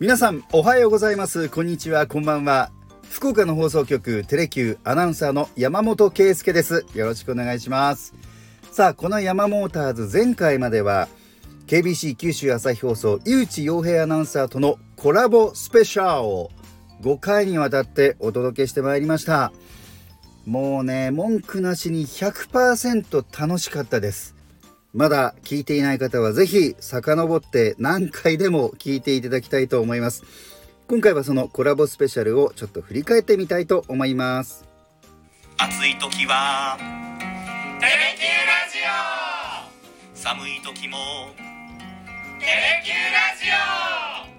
皆さんおはようございます。こんにちは。こんばんは。福岡の放送局テレキューアナウンサーの山本圭介です。よろしくお願いします。さあこの山モーターズ前回までは KBC 九州朝日放送井内洋平アナウンサーとのコラボスペシャルを5回にわたってお届けしてまいりました。もうね文句なしに100%楽しかったです。まだ聞いていない方はぜひ遡って何回でも聞いていただきたいと思います。今回はそのコラボスペシャルをちょっと振り返ってみたいと思います。暑い時は「テレキュラジオ」寒い時も「テレキュラジオ」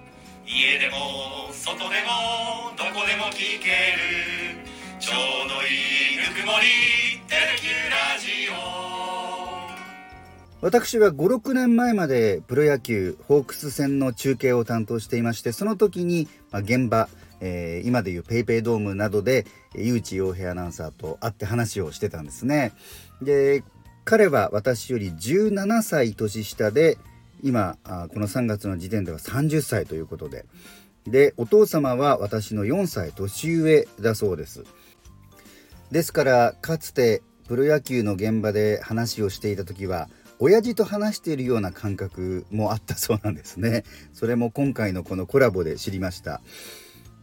家でも外でもどこでも聞ける。ちょうどいいぬくもり「私は56年前までプロ野球ホークス戦の中継を担当していましてその時に、まあ、現場、えー、今でいう PayPay ドームなどで井内洋平アナウンサーと会って話をしてたんですね。で彼は私より17歳年下で今この3月の時点では30歳ということで。でお父様は私の4歳年上だそうです。ですからかつてプロ野球の現場で話をしていた時は親父と話しているような感覚もあったそうなんですね。それも今回のこのコラボで知りました。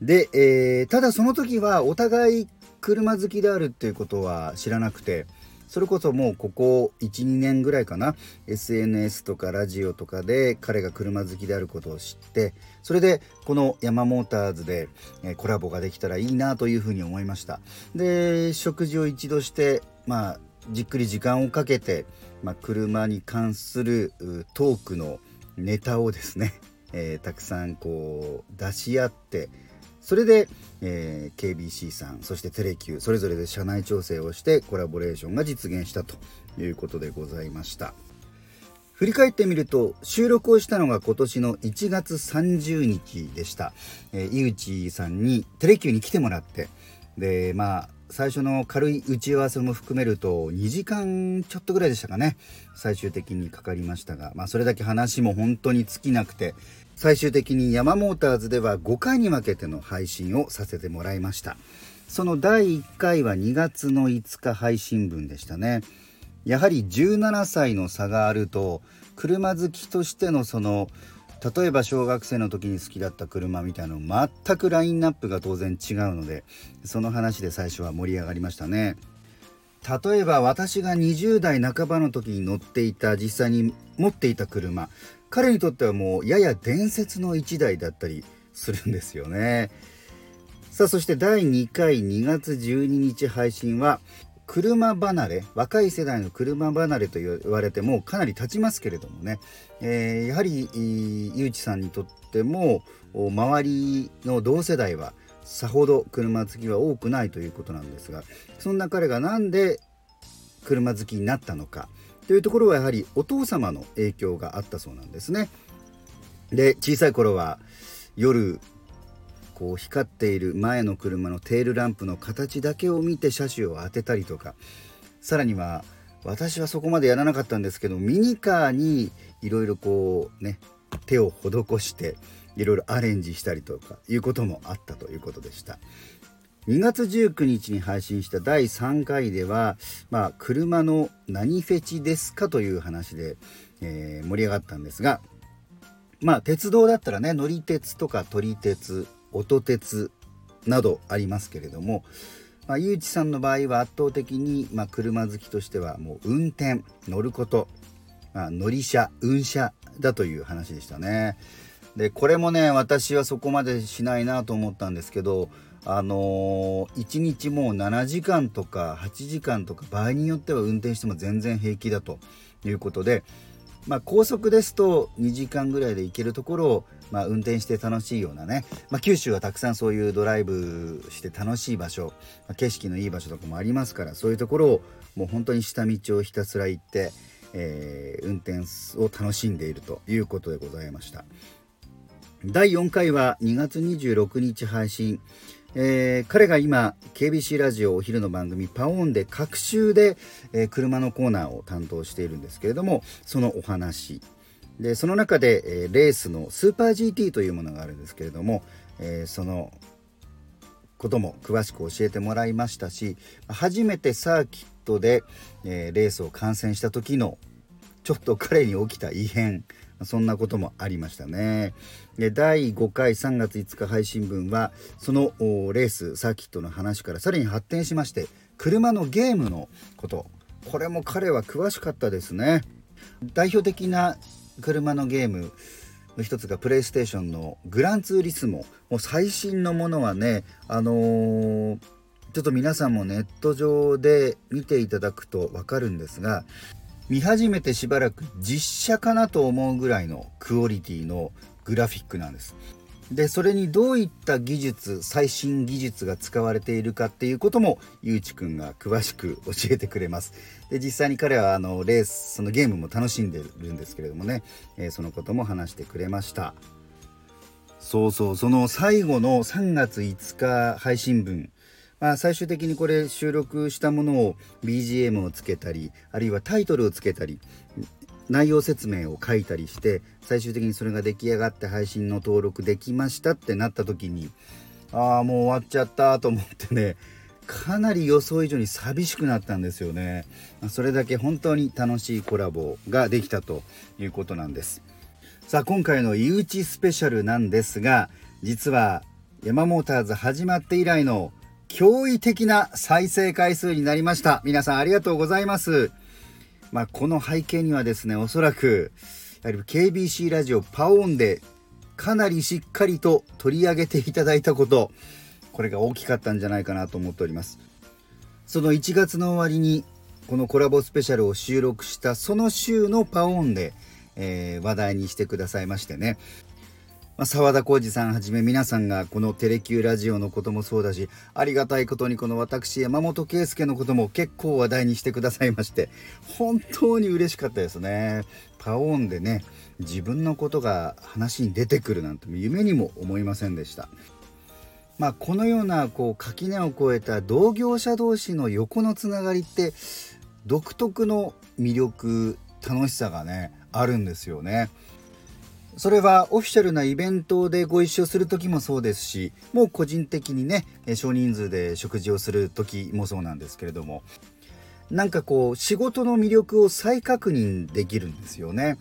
で、えー、ただその時はお互い車好きであるっていうことは知らなくてそれこそもうここ12年ぐらいかな SNS とかラジオとかで彼が車好きであることを知ってそれでこのヤマモーターズでコラボができたらいいなというふうに思いました。で食事を一度してまあじっくり時間をかけて、まあ、車に関するトークのネタをですね、えー、たくさんこう出し合ってそれで、えー、KBC さんそしてテレキュそれぞれで社内調整をしてコラボレーションが実現したということでございました。振り返ってみると収録をしたのが今年の1月30日でした、えー、井内さんにテレキュに来てもらってでまあ最初の軽い打ち合わせも含めると2時間ちょっとぐらいでしたかね。最終的にかかりましたが、まあ、それだけ話も本当に尽きなくて。最終的にヤマモーターズでは5回に分けての配信をさせてもらいました。その第1回は2月の5日配信分でしたね。やはり17歳の差があると車好きとしてのその例えば小学生の時に好きだった車みたいなの全くラインナップが当然違うのでその話で最初は盛り上がりましたね。例えば私が20代半ばの時に乗っていた実際に持っていた車彼にとってはもうやや伝説の1台だったりするんですよね。さあそして第2回2月12日配信は車離れ若い世代の車離れと言われてもかなり経ちますけれどもね、えー、やはり井内さんにとっても周りの同世代はさほど車好きは多くないということなんですがそんな彼が何で車好きになったのかというところはやはりお父様の影響があったそうなんですね。で小さい頃は夜こう光っている前の車のテールランプの形だけを見て車種を当てたりとかさらには私はそこまでやらなかったんですけどミニカーにいろいろこうね手を施していろいろアレンジしたりとかいうこともあったということでした。2月19日に配信した第3回では、まあ、車の何フェチですかという話で、えー、盛り上がったんですがまあ鉄道だったらね乗り鉄とか撮り鉄音鉄などありますけれども、まあ、ゆうちさんの場合は圧倒的に、まあ、車好きとしてはもう運転乗ること、まあ、乗り車運車だという話でしたね。でこれもね私はそこまでしないなと思ったんですけどあのー、1日もう7時間とか8時間とか場合によっては運転しても全然平気だということでまあ、高速ですと2時間ぐらいで行けるところを、まあ、運転して楽しいようなね、まあ、九州はたくさんそういうドライブして楽しい場所、ま景色のいい場所とかもありますからそういうところをもう本当に下道をひたすら行って、えー、運転を楽しんでいるということでございました。第4回は2月26日配信。えー、彼が今 KBC ラジオお昼の番組パオンで各週で、えー、車のコーナーを担当しているんですけれどもそのお話。でその中で、えー、レースのスーパー GT というものがあるんですけれども、えー、そのことも詳しく教えてもらいましたし初めてサーキットで、えー、レースを観戦した時のちょっと彼に起きた異変そんなこともありましたね。で第5回3月5日配信分はそのレースサーキットの話からさらに発展しまして車のゲームのこと。これも彼は詳しかったですね。代表的な車のゲームの一つがプレイステーションのグランツーリスモ。もう最新のものはねあのー、ちょっと皆さんもネット上で見ていただくと分かるんですが見始めてしばらく実写かなと思うぐらいのクオリティのグラフィックなんです。でそれにどういった技術最新技術が使われているかっていうこともゆうちくんが詳しく教えてくれます。で実際に彼はあのレースそのゲームも楽しんでるんですけれどもね、えー、そのことも話してくれました。そうそうその最後の3月5日配信分。まあ、最終的にこれ収録したものを BGM をつけたりあるいはタイトルをつけたり内容説明を書いたりして最終的にそれが出来上がって配信の登録できましたってなった時にああもう終わっちゃったと思ってねかなり予想以上に寂しくなったんですよね。それだけ本当に楽しいコラボができたということなんです。さあ今回の「井内スペシャル」なんですが実はヤマモーターズ始まって以来の驚異的な再生回数になりました。皆さんありがとうございます。まあ、この背景にはですねおそらくやはり KBC ラジオパオンでかなりしっかりと取り上げていただいたことこれが大きかったんじゃないかなと思っております。その1月の終わりにこのコラボスペシャルを収録したその週のパオンで、えー、話題にしてくださいましてね。まあ、沢田浩二さんはじめ皆さんがこのテレキューラジオのこともそうだしありがたいことにこの私山本圭介のことも結構話題にしてくださいまして本当に嬉しかったですねパオーンでね自分のことが話に出てくるなんて夢にも思いませんでしたまあこのようなこう垣根を越えた同業者同士の横のつながりって独特の魅力楽しさがねあるんですよね。それはオフィシャルなイベントでご一緒する時もそうですしもう個人的にね少人数で食事をする時もそうなんですけれどもなんかこう仕事の魅力を再確認できるんですよね。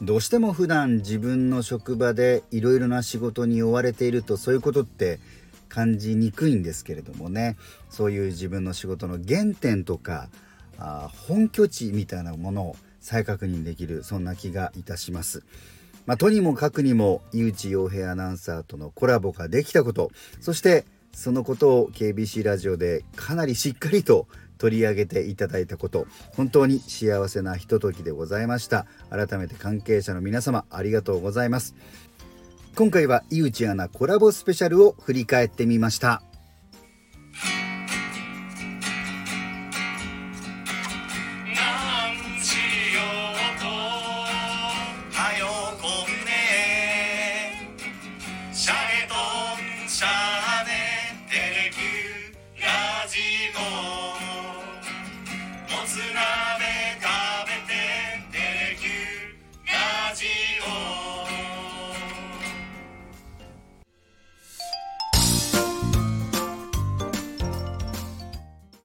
どうしても普段自分の職場でいろいろな仕事に追われているとそういうことって感じにくいんですけれどもねそういう自分の仕事の原点とかあ本拠地みたいなものを再確認できるそんな気がいたします。まあ、とにもかくにも井内洋平アナウンサーとのコラボができたことそしてそのことを KBC ラジオでかなりしっかりと取り上げていただいたこと本当に幸せなひとときでございました。改めて関係者の皆様ありがとうございます。今回は井内アナコラボスペシャルを振り返ってみました。つな